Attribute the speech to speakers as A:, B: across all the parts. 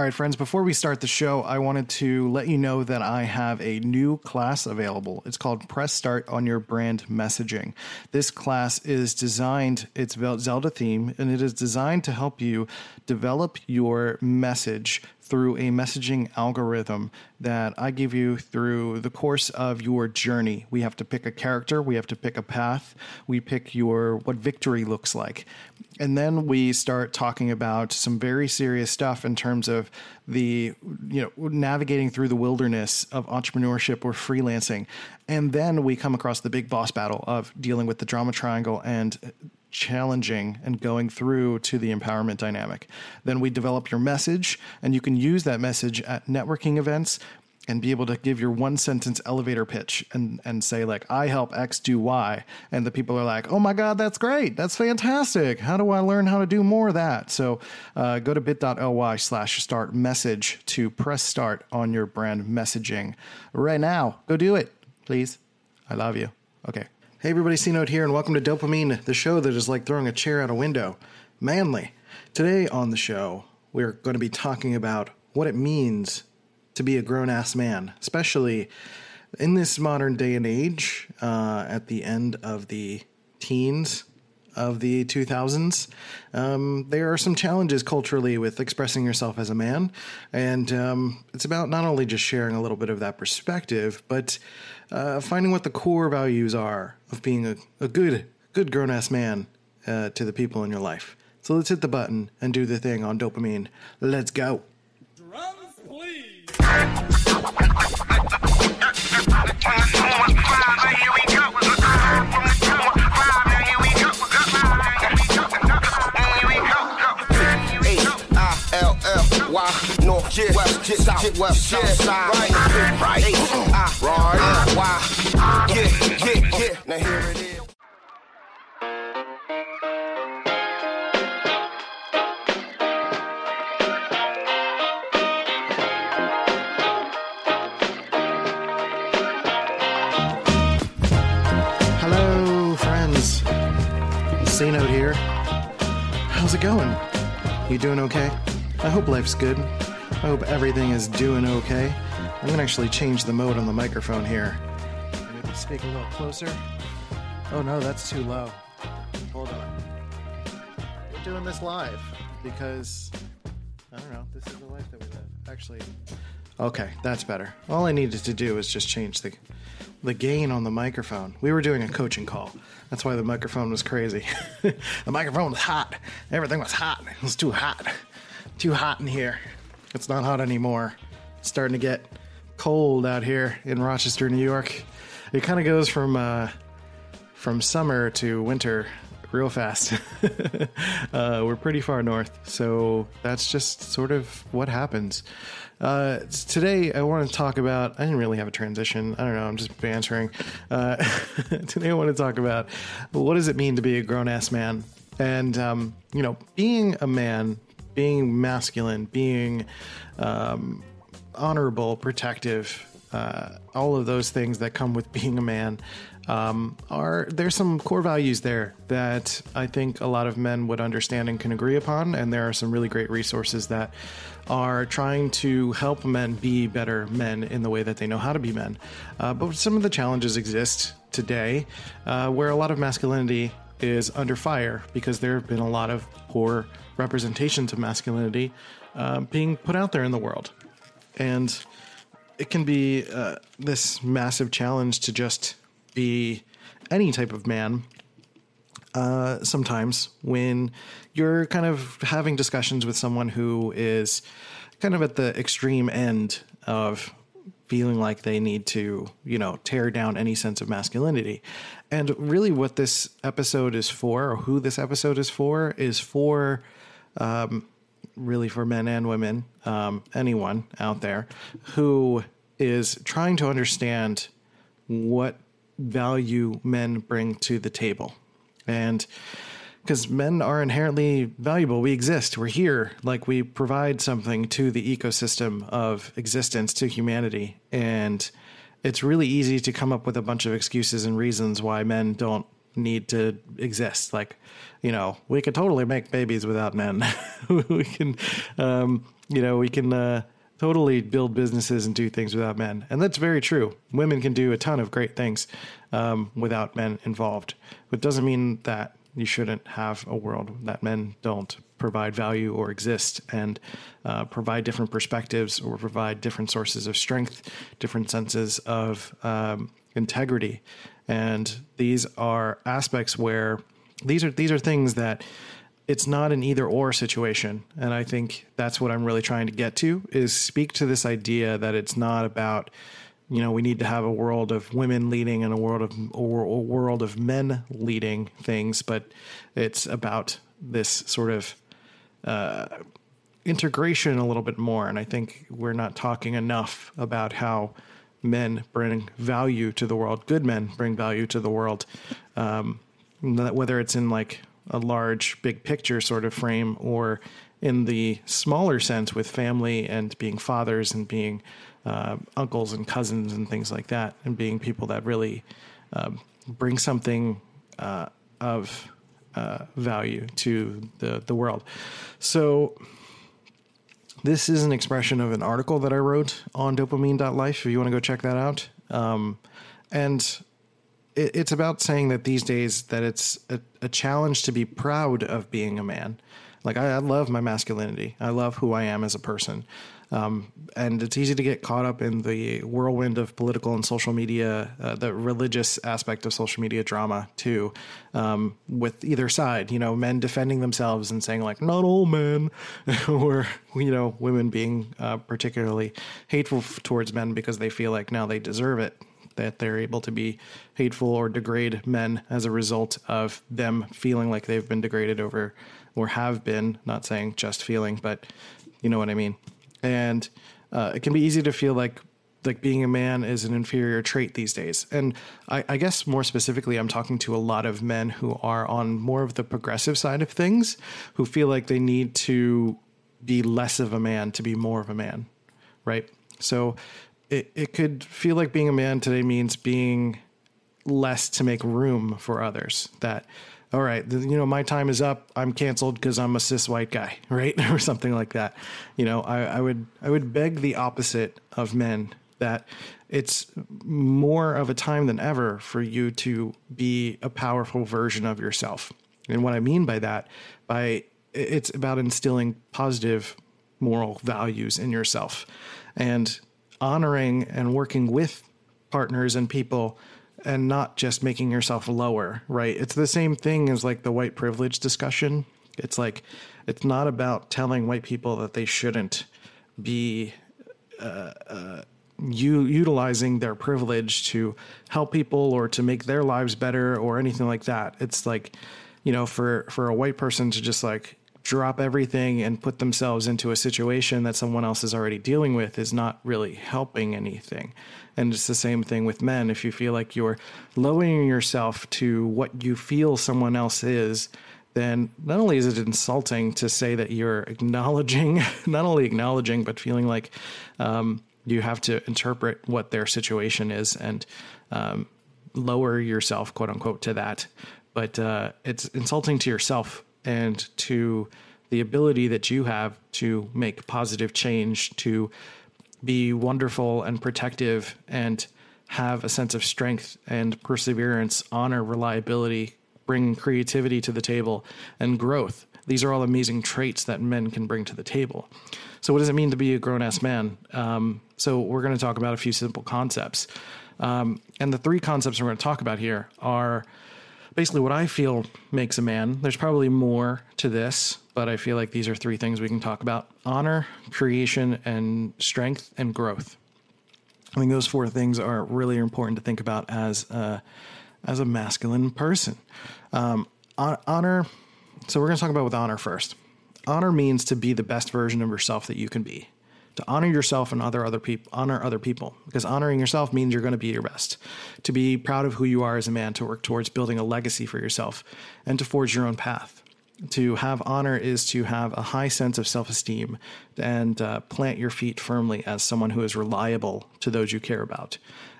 A: All right, friends, before we start the show, I wanted to let you know that I have a new class available. It's called Press Start on Your Brand Messaging. This class is designed, it's Zelda theme, and it is designed to help you develop your message through a messaging algorithm that I give you through the course of your journey. We have to pick a character, we have to pick a path, we pick your what victory looks like. And then we start talking about some very serious stuff in terms of the you know navigating through the wilderness of entrepreneurship or freelancing. And then we come across the big boss battle of dealing with the drama triangle and challenging and going through to the empowerment dynamic. Then we develop your message, and you can use that message at networking events and be able to give your one sentence elevator pitch and, and say like i help x do y. And the people are like oh my god that's great. That's fantastic. How do i learn how to do more of that? So uh, go to bit.ly slash start message to press start on your brand messaging. Right now go do it please. I love you. Okay Hey everybody, C Note here, and welcome to DOPEamine, the show that is like throwing a chair out a window. Manly. Today on the show, we're going to be talking about what it means to be a grown ass man, especially in this modern day and age, uh, at the end of the teens of the 2000s. Um, there are some challenges culturally with expressing yourself as a man, and um, it's about not only just sharing a little bit of that perspective, but uh, finding what the core values are of being a, a good, good grown ass man uh, to the people in your life. So let's hit the button and do the thing on DOPEamine. Let's go. Drums, please. Yeah, west, yeah, south, yeah, west, south, yeah, side, right, right, right, uh, right, why, yeah, yeah, yeah. Now here it is. Hello, friends. C Note here. How's it going? You doing okay? I hope life's good. I hope everything is doing okay. I'm gonna actually change the mode on the microphone here. Maybe speak a little closer. Oh no, that's too low. Hold on. We're doing this live because I don't know. This is the life that we live. Actually, okay, that's better. All I needed to do was just change the the gain on the microphone. We were doing a coaching call. That's why the microphone was crazy. the microphone was hot. Everything was hot. It was too hot. Too hot in here. It's not hot anymore. It's starting to get cold out here in Rochester, New York. It kind of goes from uh, from summer to winter real fast. uh, we're pretty far north, so that's just sort of what happens. Uh, today, I want to talk about. I didn't really have a transition. I don't know. I'm just bantering. Uh, today, I want to talk about what does it mean to be a grown ass man, and um, you know, being a man being masculine, being um, honorable, protective, uh, all of those things that come with being a man um, are there's some core values there that I think a lot of men would understand and can agree upon, and there are some really great resources that are trying to help men be better men in the way that they know how to be men. Uh, but some of the challenges exist today uh, where a lot of masculinity is under fire because there have been a lot of poor representations of masculinity uh, being put out there in the world. And it can be uh, this massive challenge to just be any type of man uh, sometimes when you're kind of having discussions with someone who is kind of at the extreme end of feeling like they need to, you know, tear down any sense of masculinity. And really, what this episode is for, or who this episode is for, is for um, really for men and women, um, anyone out there who is trying to understand what value men bring to the table. And because men are inherently valuable. We exist. We're here. Like we provide something to the ecosystem of existence to humanity. And it's really easy to come up with a bunch of excuses and reasons why men don't need to exist. Like, you know, we could totally make babies without men. we can, um, you know, we can uh, totally build businesses and do things without men. And that's very true. Women can do a ton of great things um, without men involved. It doesn't mean that you shouldn't have a world that men don't provide value or exist and uh, provide different perspectives or provide different sources of strength, different senses of um, integrity. And these are aspects where these are these are things that it's not an either or situation and i think that's what i'm really trying to get to is speak to this idea that it's not about you know we need to have a world of women leading and a world of or a world of men leading things but it's about this sort of uh, integration a little bit more. And i think we're not talking enough about how men bring value to the world good men bring value to the world um, whether it's in like a large big picture sort of frame or in the smaller sense with family and being fathers and being uh, uncles and cousins and things like that and being people that really uh, bring something uh, of uh, value to the, the world. So this is an expression of an article that I wrote on dopamine.life if you want to go check that out. Um, and it, it's about saying that these days that it's a, a, challenge to be proud of being a man. Like I, I, love my masculinity. I love who I am as a person. Um, and it's easy to get caught up in the whirlwind of political and social media, uh, the religious aspect of social media drama too, um, with either side. You know, men defending themselves and saying like "not all men," or you know, women being uh, particularly hateful towards men because they feel like now they deserve it that they're able to be hateful or degrade men as a result of them feeling like they've been degraded over or have been, not saying just feeling, but you know what I mean. And uh, it can be easy to feel like like being a man is an inferior trait these days. And I, I, guess more specifically, I'm talking to a lot of men who are on more of the progressive side of things, who feel like they need to be less of a man to be more of a man, right? So it, it could feel like being a man today means being less to make room for others. That, all right, you know, my time is up. I'm canceled because I'm a cis white guy, right, or something like that. You know, I, I would I would beg the opposite of men that it's more of a time than ever for you to be a powerful version of yourself. And what I mean by that, by it's about instilling positive moral values in yourself. And honoring and working with partners and people and not just making yourself lower, right? It's the same thing as like the white privilege discussion. It's like, it's not about telling white people that they shouldn't be uh, uh, you utilizing their privilege to help people or to make their lives better or anything like that. It's like, you know, for for a white person to just like drop everything and put themselves into a situation that someone else is already dealing with is not really helping anything. And it's the same thing with men. If you feel like you're lowering yourself to what you feel someone else is, then not only is it insulting to say that you're acknowledging, not only acknowledging, but feeling like um, you have to interpret what their situation is and um, lower yourself, quote unquote, to that. But uh, it's insulting to yourself and to the ability that you have to make positive change, to be wonderful and protective, and have a sense of strength and perseverance, honor, reliability, bring creativity to the table, and growth. These are all amazing traits that men can bring to the table. So, what does it mean to be a grown ass man? Um, so, we're going to talk about a few simple concepts. Um, and the three concepts we're going to talk about here are basically what I feel makes a man. There's probably more to this, but I feel like these are three things we can talk about honor, creation, and strength and growth. I think those four things are really important to think about as a, as a masculine person. Um, honor, so we're going to talk about with honor first. Honor means to be the best version of yourself that you can be to honor yourself and other other people honor other people because honoring yourself means you're going to be your best. To be proud of who you are as a man to work towards building a legacy for yourself and to forge your own path. To have honor is to have a high sense of self-esteem and uh, plant your feet firmly as someone who is reliable to those you care about.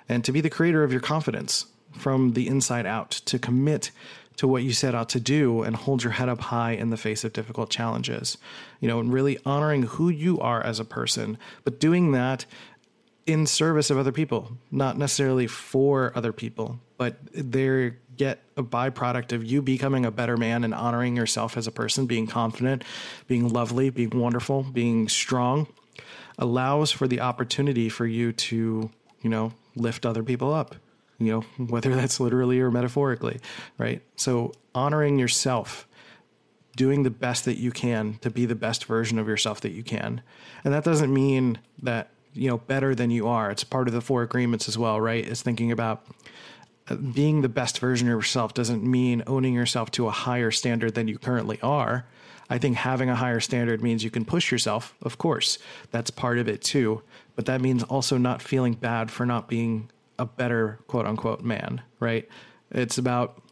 A: And to be the creator of your confidence from the inside out, to commit to what you set out to do and hold your head up high in the face of difficult challenges. You know, and really honoring who you are as a person, but doing that in service of other people, not necessarily for other people, but they get a byproduct of you becoming a better man and honoring yourself as a person, being confident, being lovely, being wonderful, being strong, allows for the opportunity for you to, you know, lift other people up, you know, whether that's literally or metaphorically, right? So honoring yourself, doing the best that you can to be the best version of yourself that you can. And that doesn't mean that, you know, better than you are. It's part of the four agreements as well, right? Is thinking about uh, being the best version of yourself doesn't mean owning yourself to a higher standard than you currently are. I think having a higher standard means you can push yourself, of course. That's part of it too. But that means also not feeling bad for not being a better quote unquote man, right? It's about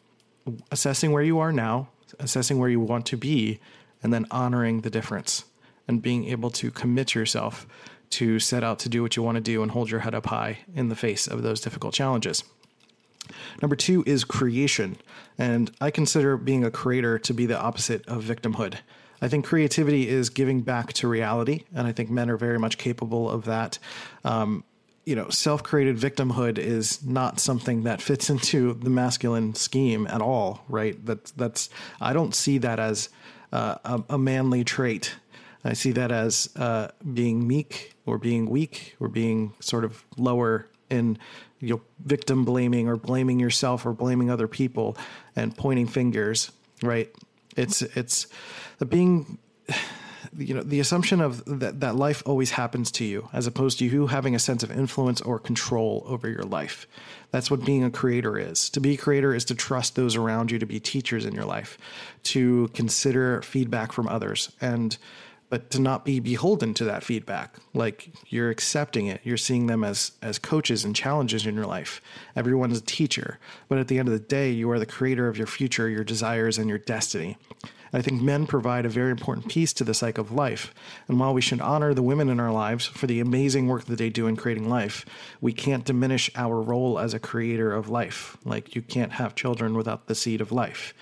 A: assessing where you are now, assessing where you want to be, and then honoring the difference and being able to commit yourself to set out to do what you want to do and hold your head up high in the face of those difficult challenges. Number two is creation. And I consider being a creator to be the opposite of victimhood. I think creativity is giving back to reality, and I think men are very much capable of that. Um, you know, self created victimhood is not something that fits into the masculine scheme at all, right? That's, that's, I don't see that as uh, a, a manly trait. I see that as uh, being meek or being weak or being sort of lower in you know victim blaming or blaming yourself or blaming other people and pointing fingers right it's it's the being you know the assumption of that that life always happens to you as opposed to you having a sense of influence or control over your life. That's what being a creator is. To be a creator is to trust those around you to be teachers in your life to consider feedback from others and but to not be beholden to that feedback. Like you're accepting it. You're seeing them as as coaches and challenges in your life. Everyone's a teacher. But at the end of the day you are the creator of your future your desires and your destiny I think men provide a very important piece to the cycle of life. And while we should honor the women in our lives for the amazing work that they do in creating life, we can't diminish our role as a creator of life. Like, you can't have children without the seed of life.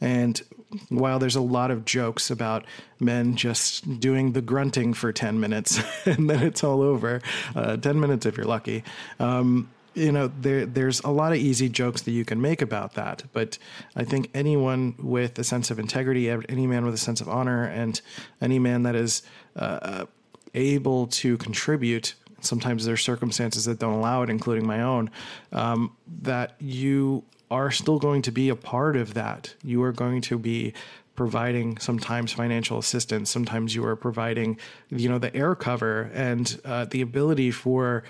A: And while there's a lot of jokes about men just doing the grunting for 10 minutes and then it's all over, uh, 10 minutes if you're lucky. Um, you know, there there's a lot of easy jokes that you can make about that, but I think anyone with a sense of integrity, any man with a sense of honor, and any man that is uh, able to contribute. Sometimes there's circumstances that don't allow it, including my own. Um, that you are still going to be a part of that. You are going to be providing sometimes financial assistance. Sometimes you are providing, you know, the air cover and uh, the ability for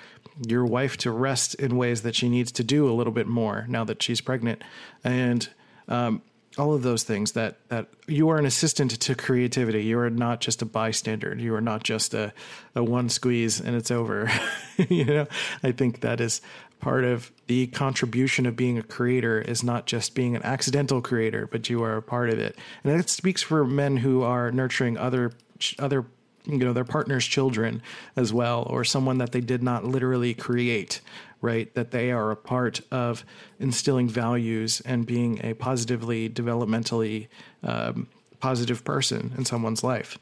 A: your wife to rest in ways that she needs to do a little bit more now that she's pregnant, and um, all of those things that that you are an assistant to creativity. You are not just a bystander. You are not just a, a one squeeze and it's over. you know, I think that is part of the contribution of being a creator is not just being an accidental creator, but you are a part of it. And that speaks for men who are nurturing other other you know their partner's children as well or someone that they did not literally create right that they are a part of instilling values and being a positively developmentally um, positive person in someone's life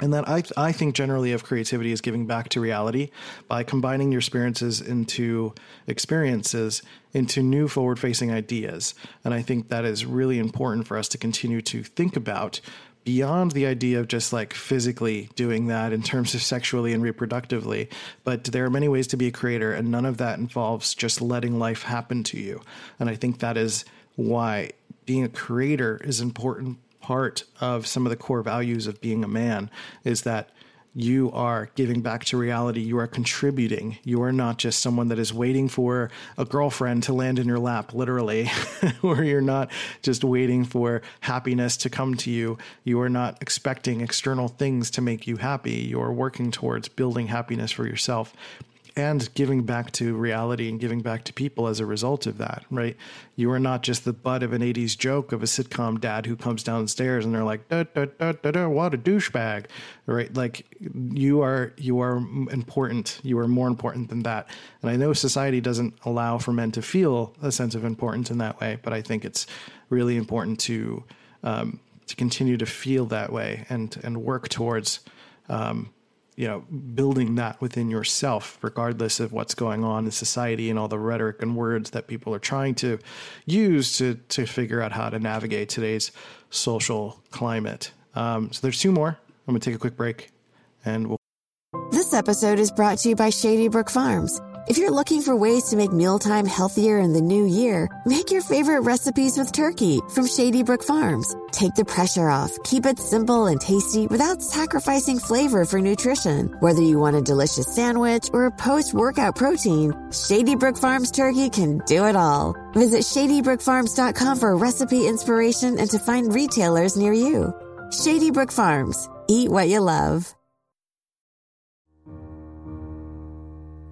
A: and that I, I think generally of creativity is giving back to reality by combining your experiences into experiences into new forward facing ideas. And I think that is really important for us to continue to think about beyond the idea of just like physically doing that in terms of sexually and reproductively. But there are many ways to be a creator, and none of that involves just letting life happen to you. And I think that is why being a creator is an important part of some of the core values of being a man is that you are giving back to reality. You are contributing. You are not just someone that is waiting for a girlfriend to land in your lap, literally, or you're not just waiting for happiness to come to you. You are not expecting external things to make you happy. You are working towards building happiness for yourself. And giving back to reality and giving back to people as a result of that, right? You are not just the butt of an 80s joke of a sitcom dad who comes downstairs and they're like, da, da, da, da, da, what a douchebag, right? Like you are, you are important. You are more important than that. And I know society doesn't allow for men to feel a sense of importance in that way, but I think it's really important to, um, to continue to feel that way and, and work towards, um, you know, building that within yourself, regardless of what's going on in society and all the rhetoric and words that people are trying to use to to figure out how to navigate today's social climate. Um, so there's two more. I'm gonna take a quick break, and we'll.
B: This episode is brought to you by Shady Brook Farms. If you're looking for ways to make mealtime healthier in the new year, make your favorite recipes with turkey from Shady Brook Farms. Take the pressure off, keep it simple and tasty without sacrificing flavor for nutrition. Whether you want a delicious sandwich or a post workout protein, Shady Brook Farms turkey can do it all. Visit shadybrookfarms.com for recipe inspiration and to find retailers near you. Shady Brook Farms. Eat what you love.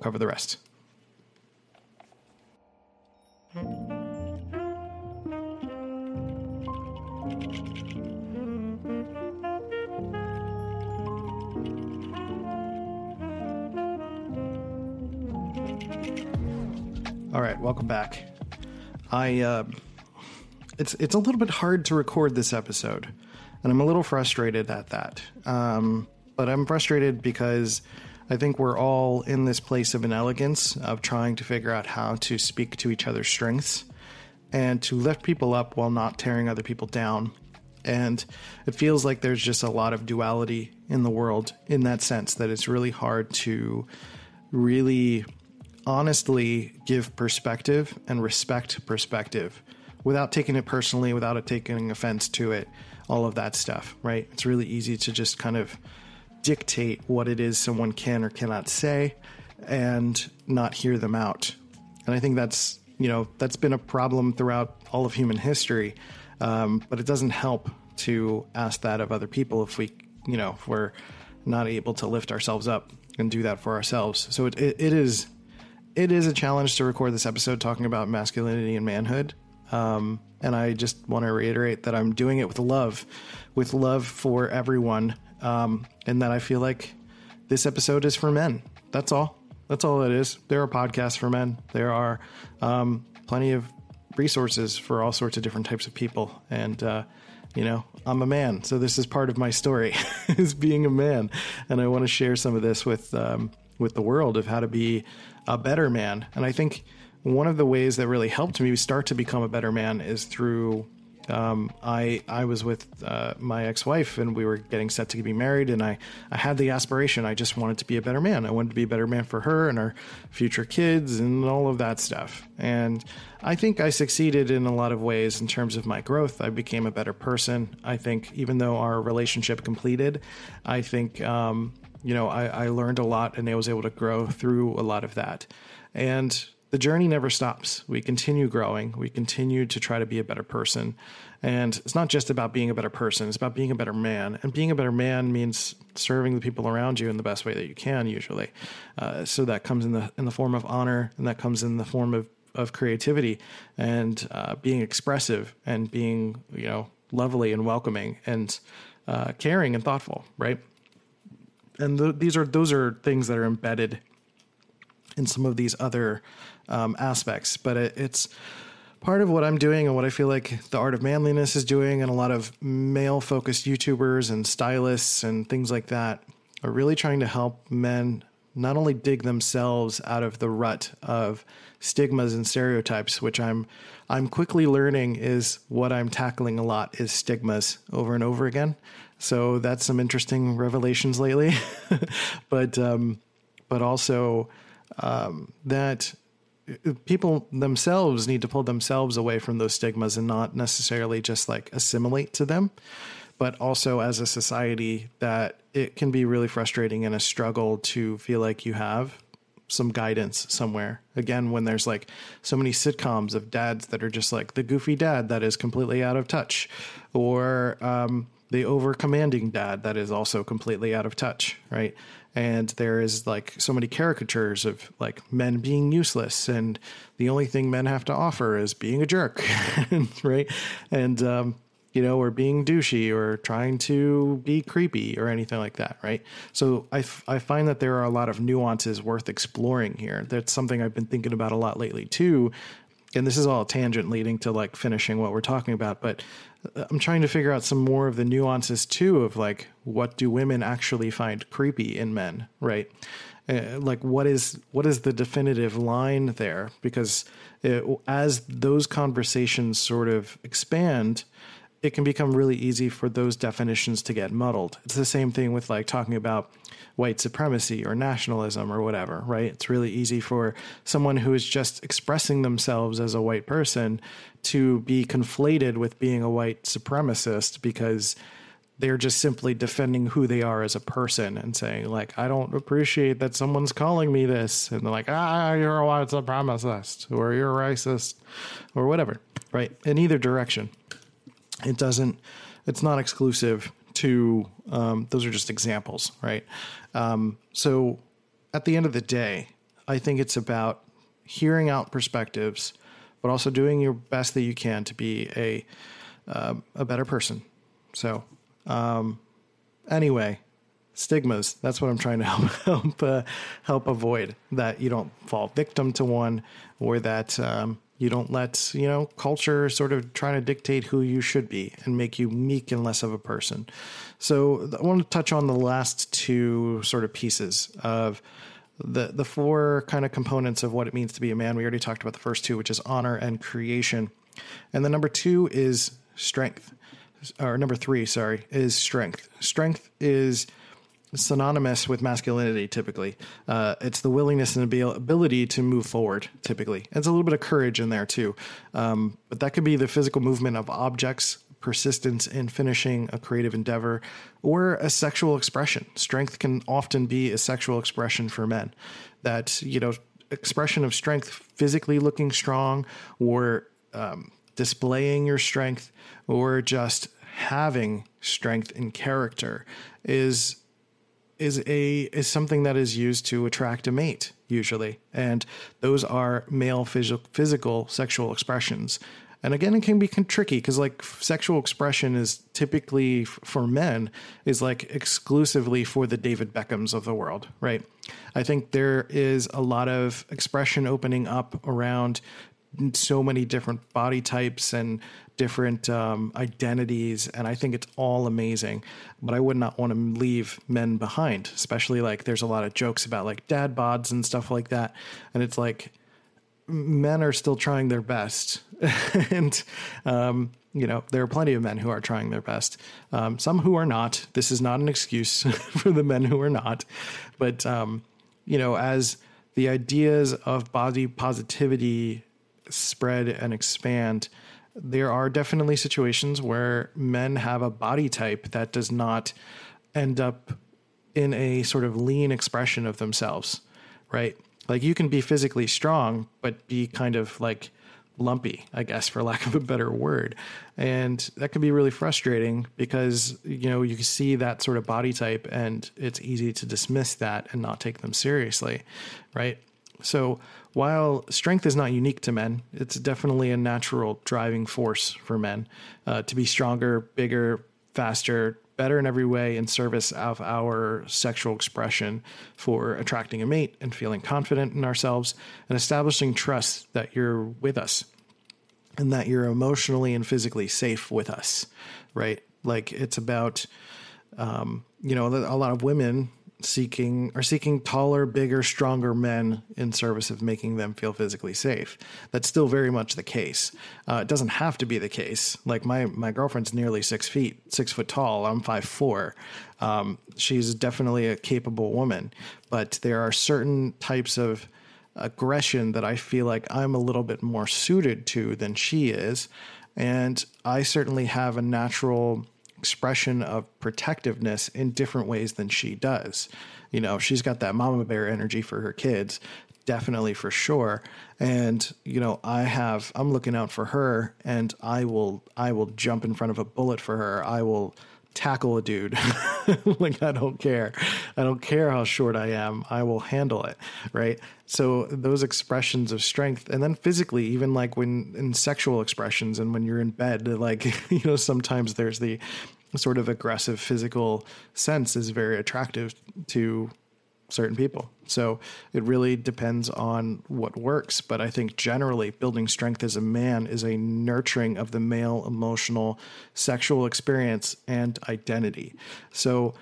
A: cover the rest. All right, welcome back. I uh, it's it's a little bit hard to record this episode, and I'm a little frustrated at that. Um, but I'm frustrated because I think we're all in this place of inelegance of trying to figure out how to speak to each other's strengths and to lift people up while not tearing other people down. And it feels like there's just a lot of duality in the world in that sense that it's really hard to really honestly give perspective and respect perspective without taking it personally, without it taking offense to it, all of that stuff, right? It's really easy to just kind of dictate what it is someone can or cannot say and not hear them out. And I think that's, you know, that's been a problem throughout all of human history. Um, but it doesn't help to ask that of other people if we, you know, if we're not able to lift ourselves up and do that for ourselves. So it, it, it is, it is a challenge to record this episode talking about masculinity and manhood. Um, and I just want to reiterate that I'm doing it with love, with love for everyone um, and that I feel like this episode is for men. That's all. That's all it is. There are podcasts for men. There are um, plenty of resources for all sorts of different types of people. And, uh, you know, I'm a man. So this is part of my story is being a man. And I want to share some of this with, um, with the world of how to be a better man. And I think one of the ways that really helped me start to become a better man is through um, I I was with uh, my ex wife and we were getting set to be married, and I I had the aspiration. I just wanted to be a better man. I wanted to be a better man for her and our future kids and all of that stuff. And I think I succeeded in a lot of ways in terms of my growth. I became a better person. I think even though our relationship completed, I think. Um, you know, I, I learned a lot and I was able to grow through a lot of that. And the journey never stops. We continue growing. We continue to try to be a better person. And it's not just about being a better person, it's about being a better man. And being a better man means serving the people around you in the best way that you can, usually. Uh, so that comes in the, in the form of honor, and that comes in the form of, of creativity and uh, being expressive and being, you know, lovely and welcoming and uh, caring and thoughtful, right? And th- these are those are things that are embedded in some of these other um, aspects. But it, it's part of what I'm doing and what I feel like the art of manliness is doing, and a lot of male focused YouTubers and stylists and things like that are really trying to help men not only dig themselves out of the rut of stigmas and stereotypes, which I'm I'm quickly learning is what I'm tackling a lot is stigmas over and over again. So that's some interesting revelations lately, but um, but also um, that people themselves need to pull themselves away from those stigmas and not necessarily just like assimilate to them but also as a society that it can be really frustrating and a struggle to feel like you have some guidance somewhere. Again, when there's like so many sitcoms of dads that are just like the goofy dad that is completely out of touch, or um, the over commanding dad that is also completely out of touch, right? And there is like so many caricatures of like men being useless, and the only thing men have to offer is being a jerk, right? And um, you know, or being douchey or trying to be creepy or anything like that, right? So I, f- I find that there are a lot of nuances worth exploring here. That's something I've been thinking about a lot lately too. And this is all a tangent leading to like finishing what we're talking about, but I'm trying to figure out some more of the nuances too of like what do women actually find creepy in men, right? Uh, like what is what is the definitive line there? Because it, as those conversations sort of expand, it can become really easy for those definitions to get muddled. It's the same thing with like talking about white supremacy or nationalism or whatever, right? It's really easy for someone who is just expressing themselves as a white person to be conflated with being a white supremacist because they're just simply defending who they are as a person and saying like i don't appreciate that someone's calling me this and they're like ah you're a white supremacist or you're a racist or whatever right in either direction it doesn't. It's not exclusive to. Um, those are just examples, right? Um, so, at the end of the day, I think it's about hearing out perspectives, but also doing your best that you can to be a uh, a better person. So, um, anyway, stigmas. That's what I'm trying to help help uh, help avoid that you don't fall victim to one, or that um, you don't let, you know, culture sort of try to dictate who you should be and make you meek and less of a person. So I want to touch on the last two sort of pieces of the the four kind of components of what it means to be a man. We already talked about the first two, which is honor and creation. And the number two is strength. Or number three, sorry, is strength. Strength is synonymous with masculinity typically. Uh, it's the willingness and ability to move forward typically. It's a little bit of courage in there too. Um, but that could be the physical movement of objects, persistence in finishing a creative endeavor, or a sexual expression. Strength can often be a sexual expression for men. That, you know, expression of strength, physically looking strong, or um, displaying your strength, or just having strength in character is is a is something that is used to attract a mate usually, and those are male phys- physical sexual expressions. And again, it can be tricky because like sexual expression is typically for men is like exclusively for the David Beckhams of the world, right? I think there is a lot of expression opening up around so many different body types and different um, identities, and I think it's all amazing. But I would not want to leave men behind, especially like there's a lot of jokes about like dad bods and stuff like that, and it's like men are still trying their best, and um, you know there are plenty of men who are trying their best. Um, some who are not. This is not an excuse for the men who are not, but um, you know as the ideas of body positivity spread and expand there are definitely situations where men have a body type that does not end up in a sort of lean expression of themselves, right? Like you can be physically strong, but be kind of like lumpy, I guess, for lack of a better word. And that can be really frustrating because, you know, you see that sort of body type and it's easy to dismiss that and not take them seriously, right? So while strength is not unique to men, it's definitely a natural driving force for men uh, to be stronger, bigger, faster, better in every way in service of our sexual expression for attracting a mate and feeling confident in ourselves and establishing trust that you're with us and that you're emotionally and physically safe with us, right? Like it's about, um, you know, a lot of women seeking are seeking taller, bigger, stronger men in service of making them feel physically safe. That's still very much the case. Uh, it doesn't have to be the case. Like my my girlfriend's nearly six feet, six foot tall. I'm five four. Um, she's definitely a capable woman, but there are certain types of aggression that I feel like I'm a little bit more suited to than she is. And I certainly have a natural expression of protectiveness in different ways than she does. You know, she's got that mama bear energy for her kids, definitely for sure. And, you know, I have I'm looking out for her and I will I will jump in front of a bullet for her. I will tackle a dude. like I don't care. I don't care how short I am. I will handle it, right? So those expressions of strength and then physically even like when in sexual expressions and when you're in bed like you know sometimes there's the sort of aggressive physical sense is very attractive to certain people. So it really depends on what works. But I think generally, building strength as a man is a nurturing of the male emotional, sexual experience and identity. So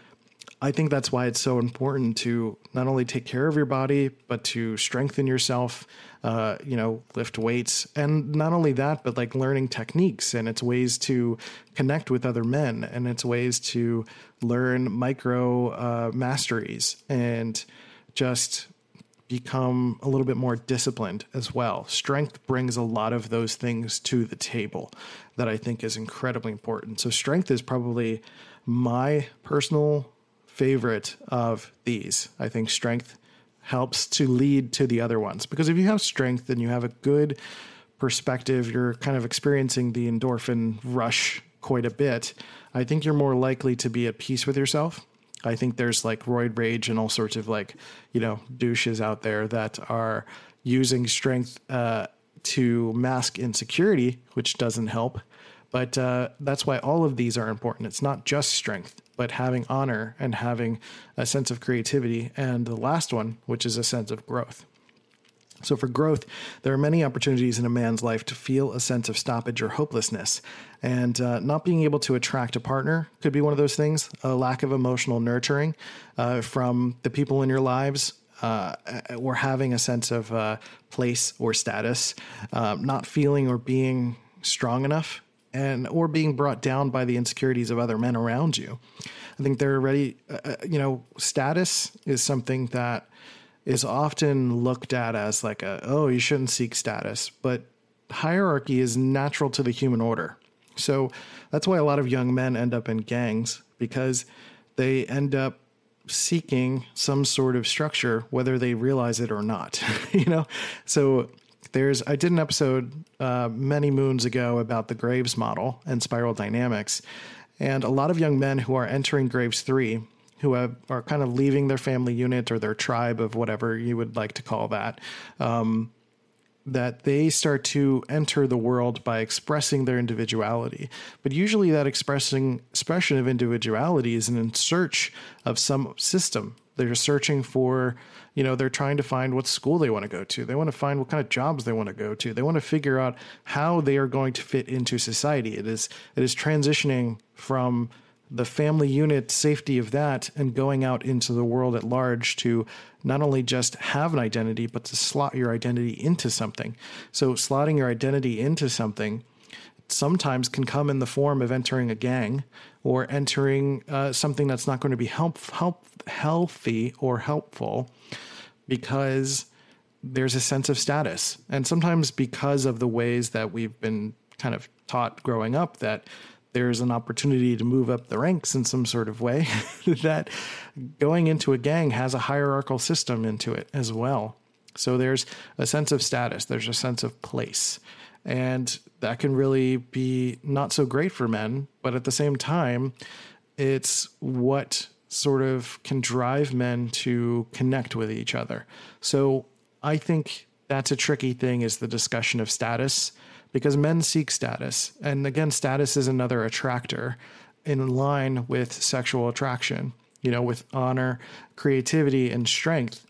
A: I think that's why it's so important to not only take care of your body, but to strengthen yourself, uh, you know, lift weights. And not only that, but like learning techniques and its ways to connect with other men and its ways to learn micro uh, masteries and just become a little bit more disciplined as well. Strength brings a lot of those things to the table that I think is incredibly important. So, strength is probably my personal favorite of these. I think strength helps to lead to the other ones because if you have strength and you have a good perspective, you're kind of experiencing the endorphin rush quite a bit. I think you're more likely to be at peace with yourself. I think there's like roid rage and all sorts of like, you know, douches out there that are using strength uh, to mask insecurity, which doesn't help. But uh, that's why all of these are important. It's not just strength, but having honor and having a sense of creativity. And the last one, which is a sense of growth. So, for growth, there are many opportunities in a man's life to feel a sense of stoppage or hopelessness. And uh, not being able to attract a partner could be one of those things. A lack of emotional nurturing uh, from the people in your lives, uh, or having a sense of uh, place or status, uh, not feeling or being strong enough and or being brought down by the insecurities of other men around you. I think they're ready. Uh, uh, you know, status is something that is often looked at as like a oh you shouldn't seek status, but hierarchy is natural to the human order. So that's why a lot of young men end up in gangs because they end up seeking some sort of structure whether they realize it or not you know so there's I did an episode uh, many moons ago about the Graves model and spiral dynamics, and a lot of young men who are entering Graves three, who have, are kind of leaving their family unit or their tribe of whatever you would like to call that. Um, that they start to enter the world by expressing their individuality. But usually that expressing expression of individuality is in search of some system. They're searching for you know they're trying to find what school they want to go to. They want to find what kind of jobs they want to go to. They want to figure out how they are going to fit into society. It is it is transitioning from the family unit safety of that and going out into the world at large to not only just have an identity but to slot your identity into something. So slotting your identity into something sometimes can come in the form of entering a gang or entering uh, something that's not going to be help, help, healthy or helpful because there's a sense of status. And sometimes because of the ways that we've been kind of taught growing up that there's an opportunity to move up the ranks in some sort of way, that going into a gang has a hierarchical system into it as well. So there's a sense of status, there's a sense of place. And that can really be not so great for men, but at the same time, it's what sort of can drive men to connect with each other. So I think that's a tricky thing is the discussion of status because men seek status. And again, status is another attractor. in line with sexual attraction, you know, with honor, creativity, and strength.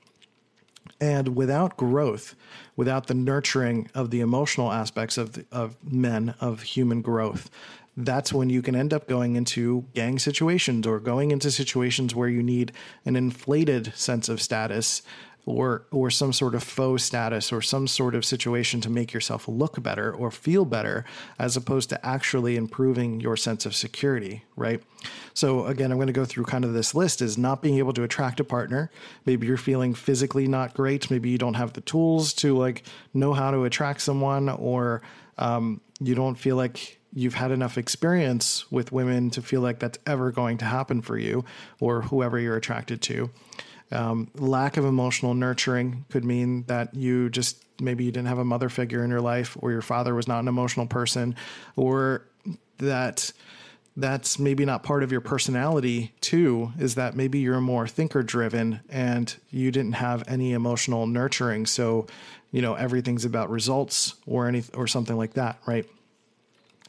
A: And without growth, without the nurturing of the emotional aspects of, of men, of human growth, that's when you can end up going into gang situations or going into situations where you need an inflated sense of status or or some sort of faux status or some sort of situation to make yourself look better or feel better as opposed to actually improving your sense of security right? So again i'm going to go through kind of this list is not being able to attract a partner. Maybe you're feeling physically not great. Maybe you don't have the tools to like know how to attract someone or um, you don't feel like you've had enough experience with women to feel like that's ever going to happen for you or whoever you're attracted to um, lack of emotional nurturing could mean that you just maybe you didn't have a mother figure in your life, or your father was not an emotional person, or that that's maybe not part of your personality too is that maybe you're more thinker driven and you didn't have any emotional nurturing. So you know everything's about results or any or something like that right?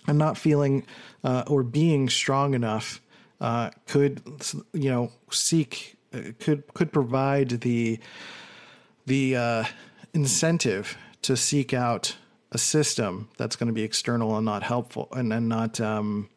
A: And not feeling uh, or being strong enough uh, could you know seek could could provide the the uh, incentive to seek out a system that's going to be external and not helpful and, and not um,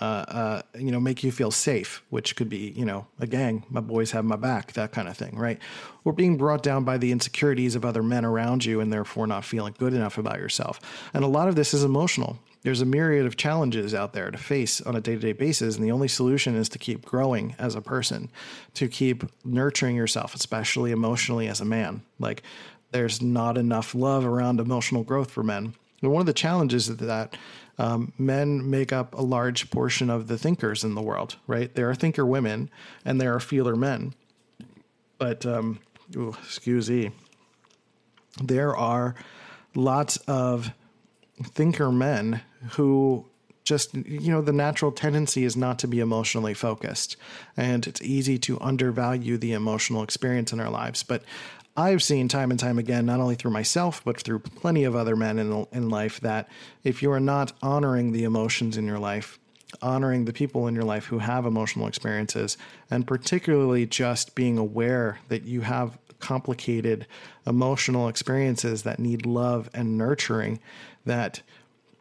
A: uh, uh, you know make you feel safe which could be you know a gang my boys have my back that kind of thing right? Or being brought down by the insecurities of other men around you and therefore not feeling good enough about yourself. And a lot of this is emotional there's a myriad of challenges out there to face on a day to day basis. And the only solution is to keep growing as a person, to keep nurturing yourself, especially emotionally as a man. Like, there's not enough love around emotional growth for men. And one of the challenges is that um, men make up a large portion of the thinkers in the world, right? There are thinker women and there are feeler men. But, um, ooh, excuse me, there are lots of thinker men who just you know the natural tendency is not to be emotionally focused. And it's easy to undervalue the emotional experience in our lives. But i've seen time and time again not only through myself but through plenty of other men in, in life that if you are not honoring the emotions in your life honoring the people in your life who have emotional experiences and particularly just being aware that you have complicated emotional experiences that need love and nurturing that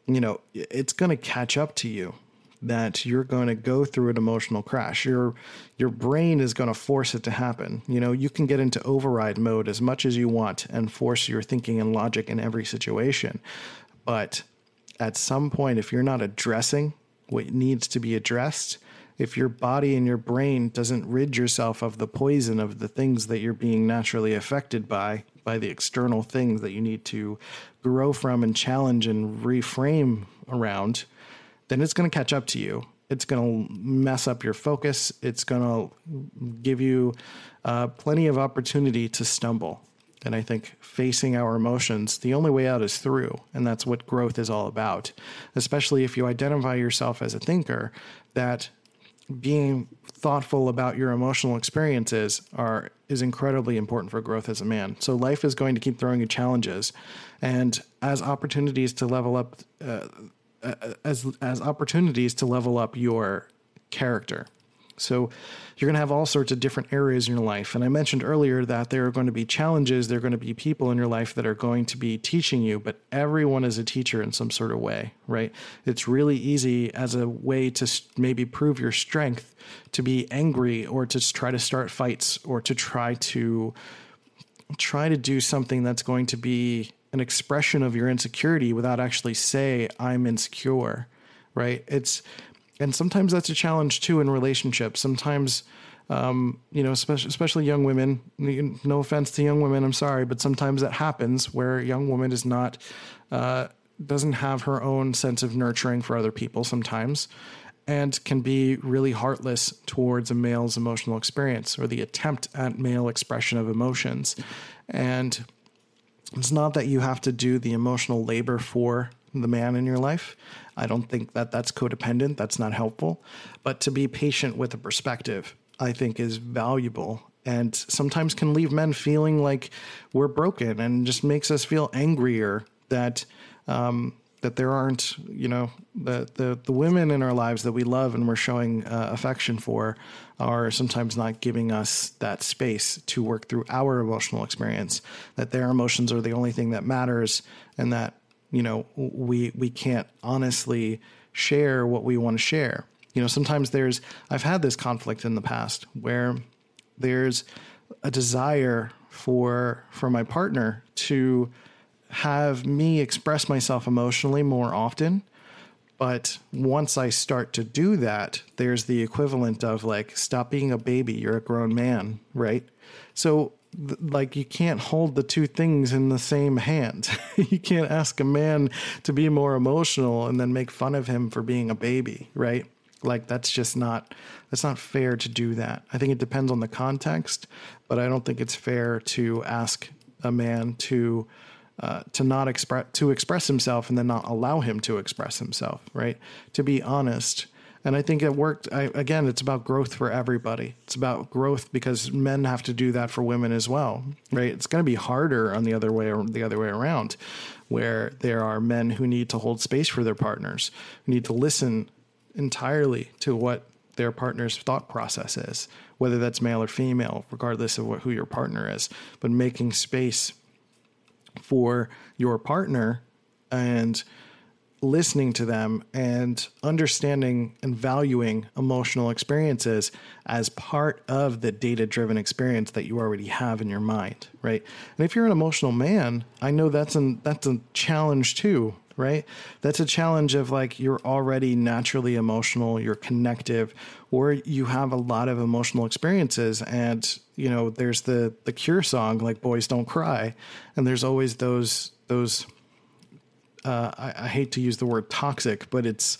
A: you know it's going to catch up to you that you're going to go through an emotional crash. Your your brain is going to force it to happen. You know you can get into override mode as much as you want and force your thinking and logic in every situation. But at some point if you're not addressing what needs to be addressed if your body and your brain doesn't rid yourself of the poison of the things that you're being naturally affected by by the external things that you need to grow from and challenge and reframe around, then it's going to catch up to you. It's going to mess up your focus. It's going to give you uh, plenty of opportunity to stumble. And I think facing our emotions, the only way out is through. And that's what growth is all about. Especially if you identify yourself as a thinker, that being thoughtful about your emotional experiences are is incredibly important for growth as a man. So life is going to keep throwing you challenges, and as opportunities to level up, uh, uh as as opportunities to level up your character. So you're going to have all sorts of different areas in your life. And I mentioned earlier that there are going to be challenges, there are going to be people in your life that are going to be teaching you, but everyone is a teacher in some sort of way, right? It's really easy as a way to maybe prove your strength to be angry or to try to start fights or to try to try to do something that's going to be an expression of your insecurity without actually say I'm insecure, right? It's and sometimes that's a challenge too in relationships. Sometimes, um, you know, especially, especially young women. No offense to young women, I'm sorry, but sometimes that happens where a young woman is not uh, doesn't have her own sense of nurturing for other people sometimes, and can be really heartless towards a male's emotional experience or the attempt at male expression of emotions, and. It's not that you have to do the emotional labor for the man in your life. I don't think that that's codependent. That's not helpful. But to be patient with a perspective, I think, is valuable and sometimes can leave men feeling like we're broken and just makes us feel angrier that um, that there aren't, you know, the, the, the women in our lives that we love and we're showing uh, affection for are sometimes not giving us that space to work through our emotional experience, that their emotions are the only thing that matters and that, you know, we, we can't honestly share what we want to share. You know, sometimes there's, I've had this conflict in the past where there's a desire for, for my partner to, have me express myself emotionally more often. But once I start to do that, there's the equivalent of like, stop being a baby. You're a grown man, right? So, like, you can't hold the two things in the same hand. you can't ask a man to be more emotional and then make fun of him for being a baby, right? Like, that's just not, that's not fair to do that. I think it depends on the context, but I don't think it's fair to ask a man to, uh, to not express to express himself and then not allow him to express himself right to be honest and i think it worked I, again it's about growth for everybody. It's about growth because men have to do that for women as well right? It's going to be harder on the other way or the other way around where there are men who need to hold space for their partners who need to listen entirely to what their partner's thought process is whether that's male or female regardless of what, who your partner is. But making space for your partner and listening to them and understanding and valuing emotional experiences as part of the data driven experience that you already have in your mind right? And if you're an emotional man i know that's an that's a challenge too right? That's a challenge of like you're already naturally emotional you're connective or you have a lot of emotional experiences and you know there's the the cure song like boys don't cry and there's always those those uh, I, I hate to use the word toxic but it's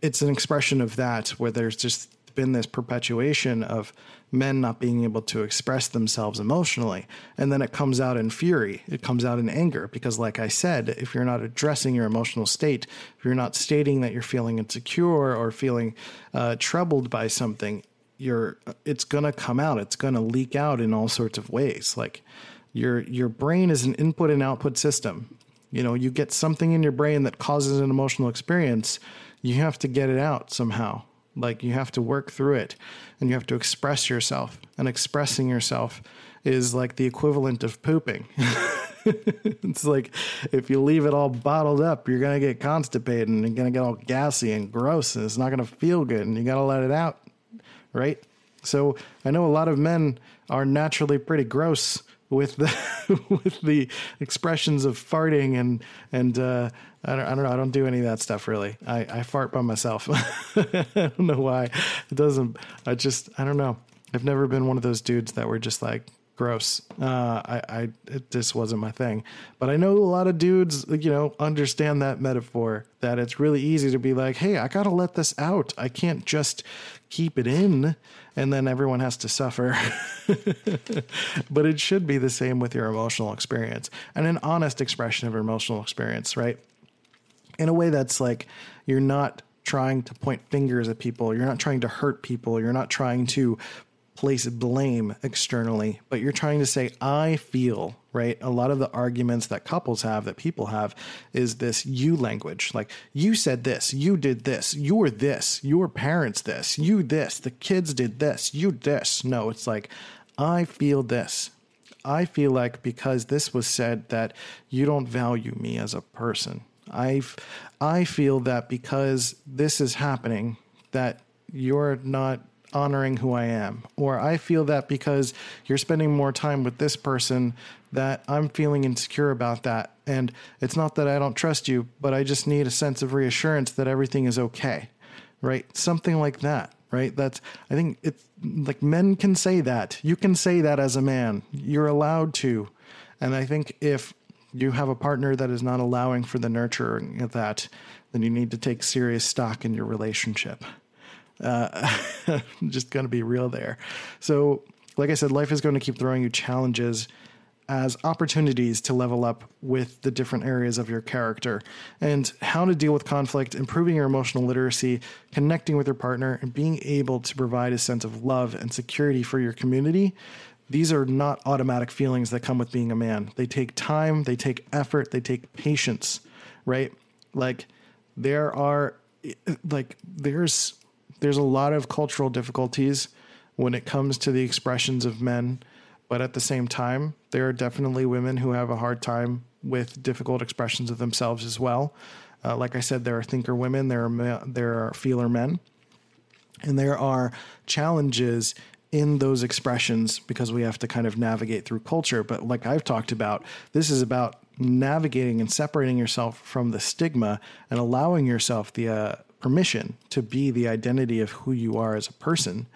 A: it's an expression of that where there's just been this perpetuation of men not being able to express themselves emotionally. And then it comes out in fury, it comes out in anger. Because, like I said, if you're not addressing your emotional state, if you're not stating that you're feeling insecure or feeling uh, troubled by something, you're it's going to come out it's going to leak out in all sorts of ways like your your brain is an input and output system you know you get something in your brain that causes an emotional experience you have to get it out somehow like you have to work through it and you have to express yourself. And expressing yourself is like the equivalent of pooping. it's like if you leave it all bottled up, you're going to get constipated and you're going to get all gassy and gross and it's not going to feel good and you got to let it out. Right. So I know a lot of men are naturally pretty gross with the with the expressions of farting and and uh, I don't I don't know I don't do any of that stuff really. I, I fart by myself. I don't know why. It doesn't. I just I don't know. I've never been one of those dudes that were just like gross. Uh, I, I, it just wasn't my thing. But I know a lot of dudes, you know, understand that metaphor that it's really easy to be like, hey, I got to let this out. I can't just keep it in and then everyone has to suffer. but it should be the same with your emotional experience and an honest expression of emotional experience, right? In a way that's like you're not trying to point fingers at people, you're not trying to hurt people, you're not trying to place blame externally, but you're trying to say, I feel, right? A lot of the arguments that couples have, that people have, is this you language. Like, you said this, you did this, you're this, your parents this, you this, the kids did this, you this. No, it's like, I feel this. I feel like because this was said that you don't value me as a person. I I feel that because this is happening that you're not honoring who I am. Or I feel that because you're spending more time with this person that I'm feeling insecure about that. And it's not that I don't trust you, but I just need a sense of reassurance that everything is okay. Right? Something like that. Right? That's, I think it's like men can say that. You can say that as a man. You're allowed to. And I think if you have a partner that is not allowing for the nurturing of that, then you need to take serious stock in your relationship. Uh, just going to be real there. So, like I said, life is going to keep throwing you challenges as opportunities to level up with the different areas of your character and how to deal with conflict, improving your emotional literacy, connecting with your partner, and being able to provide a sense of love and security for your community. These are not automatic feelings that come with being a man. They take time, they take effort, they take patience, right? Like there are like there's there's a lot of cultural difficulties when it comes to the expressions of men, but at the same time, there are definitely women who have a hard time with difficult expressions of themselves as well. Uh, like I said, there are thinker women, there are there are feeler men, and there are challenges in those expressions because we have to kind of navigate through culture. But like I've talked about, this is about navigating and separating yourself from the stigma and allowing yourself the uh, permission to be the identity of who you are as a person,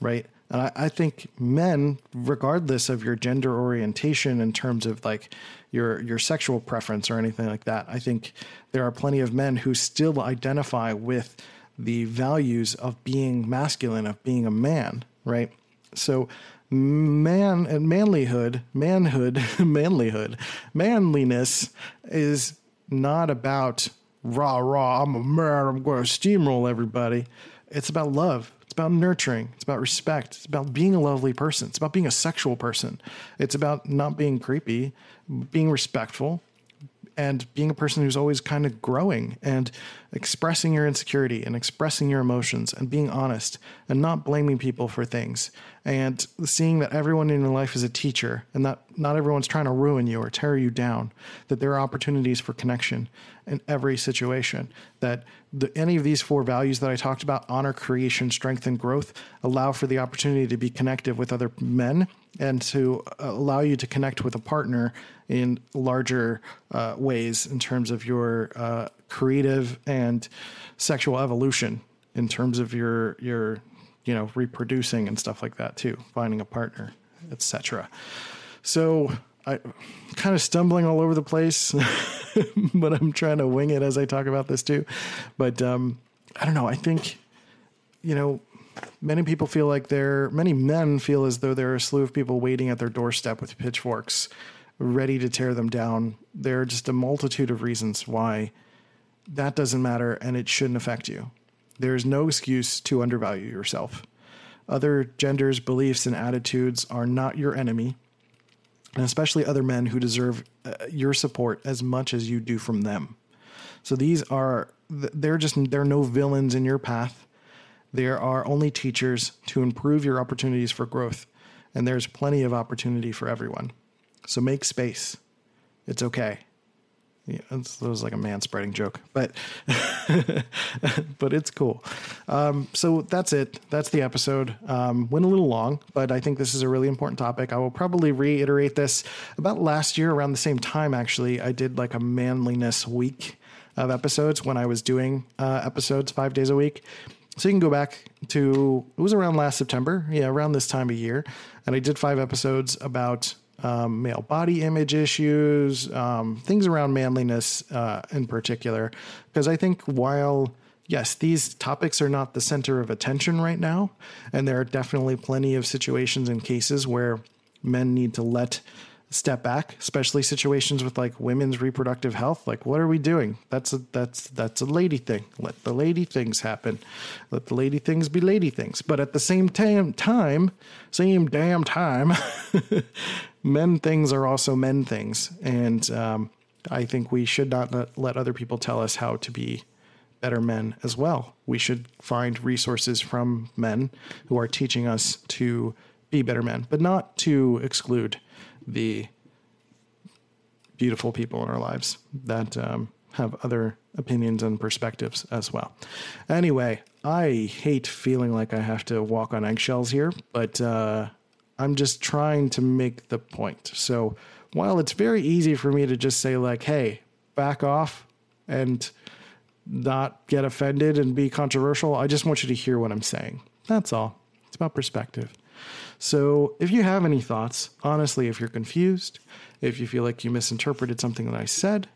A: right? And I, I, think men, regardless of your gender orientation in terms of like your your sexual preference or anything like that, I think there are plenty of men who still identify with the values of being masculine, of being a man, right? So man and manlyhood, manhood, manlyhood, manliness is not about rah rah, I'm a man, I'm going to steamroll everybody. It's about love It's about nurturing. It's about respect. It's about being a lovely person. It's about being a sexual person. It's about not being creepy, being respectful, and being a person who's always kind of growing and expressing your insecurity and expressing your emotions and being honest and not blaming people for things and seeing that everyone in your life is a teacher and that not everyone's trying to ruin you or tear you down that there are opportunities for connection in every situation that the, any of these four values that I talked about honor, creation, strength, and growth allow for the opportunity to be connected with other men and to uh, allow you to connect with a partner in larger uh, ways in terms of your uh, creative and sexual evolution in terms of your your you know reproducing and stuff like that too finding a partner etc so I kind of stumbling all over the place, but I'm trying to wing it as I talk about this too. But um, I don't know. I think, you know, many people feel like they're, many men feel as though there are a slew of people waiting at their doorstep with pitchforks, ready to tear them down. There are just a multitude of reasons why that doesn't matter and it shouldn't affect you. There's no excuse to undervalue yourself. Other genders, beliefs, and attitudes are not your enemy and especially other men who deserve uh, your support as much as you do from them. So these are they're just they're no villains in your path. There are only teachers to improve your opportunities for growth, and there's plenty of opportunity for everyone. So make space. It's okay. Yeah, that was like a man spreading joke, but but it's cool. Um, so that's it. That's the episode. Um, went a little long, but I think this is a really important topic. I will probably reiterate this about last year around the same time. Actually, I did like a manliness week of episodes when I was doing uh, episodes five days a week. So you can go back to it was around last September, yeah, around this time of year, and I did five episodes about um, male body image issues, um, things around manliness uh, in particular. Because I think while yes, these topics are not the center of attention right now, and there are definitely plenty of situations and cases where men need to let step back, especially situations with like women's reproductive health. Like, what are we doing? That's a that's that's a lady thing. Let the lady things happen. Let the lady things be lady things. But at the same time, time, same damn time, men things are also men things, and um, I think we should not let, let other people tell us how to be better men as well. We should find resources from men who are teaching us to be better men, but not to exclude the beautiful people in our lives that um, have other opinions and perspectives as well. Anyway, I hate feeling like I have to walk on eggshells here, but uh, I'm just trying to make the point. So while it's very easy for me to just say, like, hey, back off and not get offended and be controversial, I just want you to hear what I'm saying. That's all. It's about perspective. So if you have any thoughts, honestly, if you're confused, if you feel like you misinterpreted something that I said,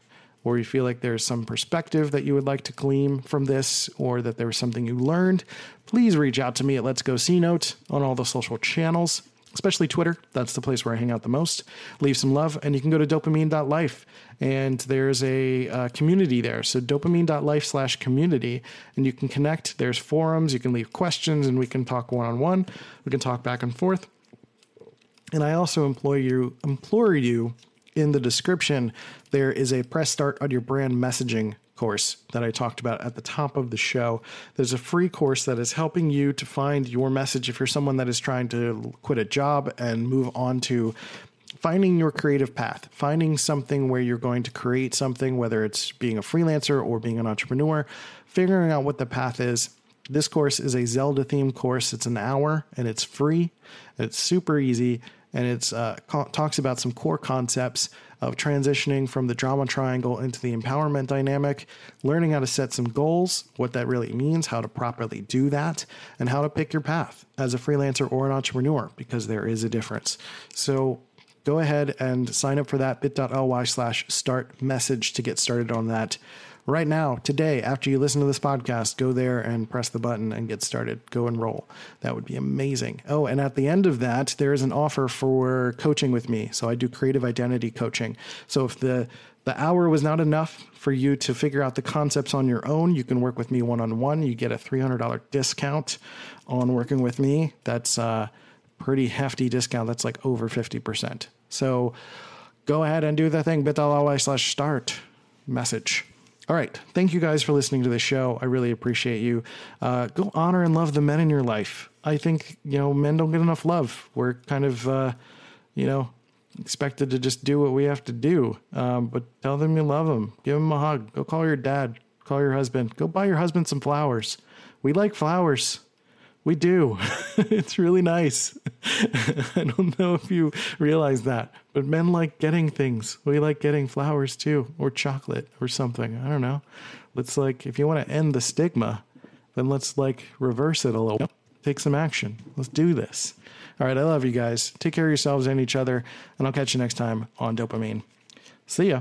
A: or you feel like there's some perspective that you would like to glean from this, or that there was something you learned, please reach out to me at Let's Go C Note on all the social channels especially Twitter. That's the place where I hang out the most. Leave some love, and you can go to dopamine.life, and there's a uh, community there. So dopamine.life slash community, and you can connect. There's forums. You can leave questions, and we can talk one on one. We can talk back and forth. And I also implore you, implore you in the description, there is a press start on your brand messaging course that I talked about at the top of the show. There's a free course that is helping you to find your message if you're someone that is trying to quit a job and move on to finding your creative path, finding something where you're going to create something, whether it's being a freelancer or being an entrepreneur, figuring out what the path is. This course is a Zelda themed course. It's an hour and it's free. It's super easy and it's uh, co- talks about some core concepts of transitioning from the drama triangle into the empowerment dynamic, learning how to set some goals, what that really means, how to properly do that, and how to pick your path as a freelancer or an entrepreneur, because there is a difference. So go ahead and sign up for that bit.ly slash start message to get started on that right now, today, after you listen to this podcast, go there and press the button and get started. Go enroll. That would be amazing. Oh, and at the end of that, there is an offer for coaching with me. So I do creative identity coaching. So if the the hour was not enough for you to figure out the concepts on your own. You can work with me one on one. You get a $300 discount on working with me. That's a pretty hefty discount. That's like over 50%. So go ahead and do the thing bit.ly slash start message. All right. Thank you guys for listening to the show. I really appreciate you. Uh, go honor and love the men in your life. I think, you know, men don't get enough love. We're kind of, uh, you know, expected to just do what we have to do. Um, but tell them you love them. Give them a hug. Go call your dad. Call your husband. Go buy your husband some flowers. We like flowers. We do. it's really nice. I don't know if you realize that, but men like getting things. We like getting flowers too, or chocolate or something. I don't know. Let's like, if you want to end the stigma, then let's like reverse it a little. Take some action. Let's do this. All right. I love you guys. Take care of yourselves and each other, and I'll catch you next time on DOPEamine. See ya.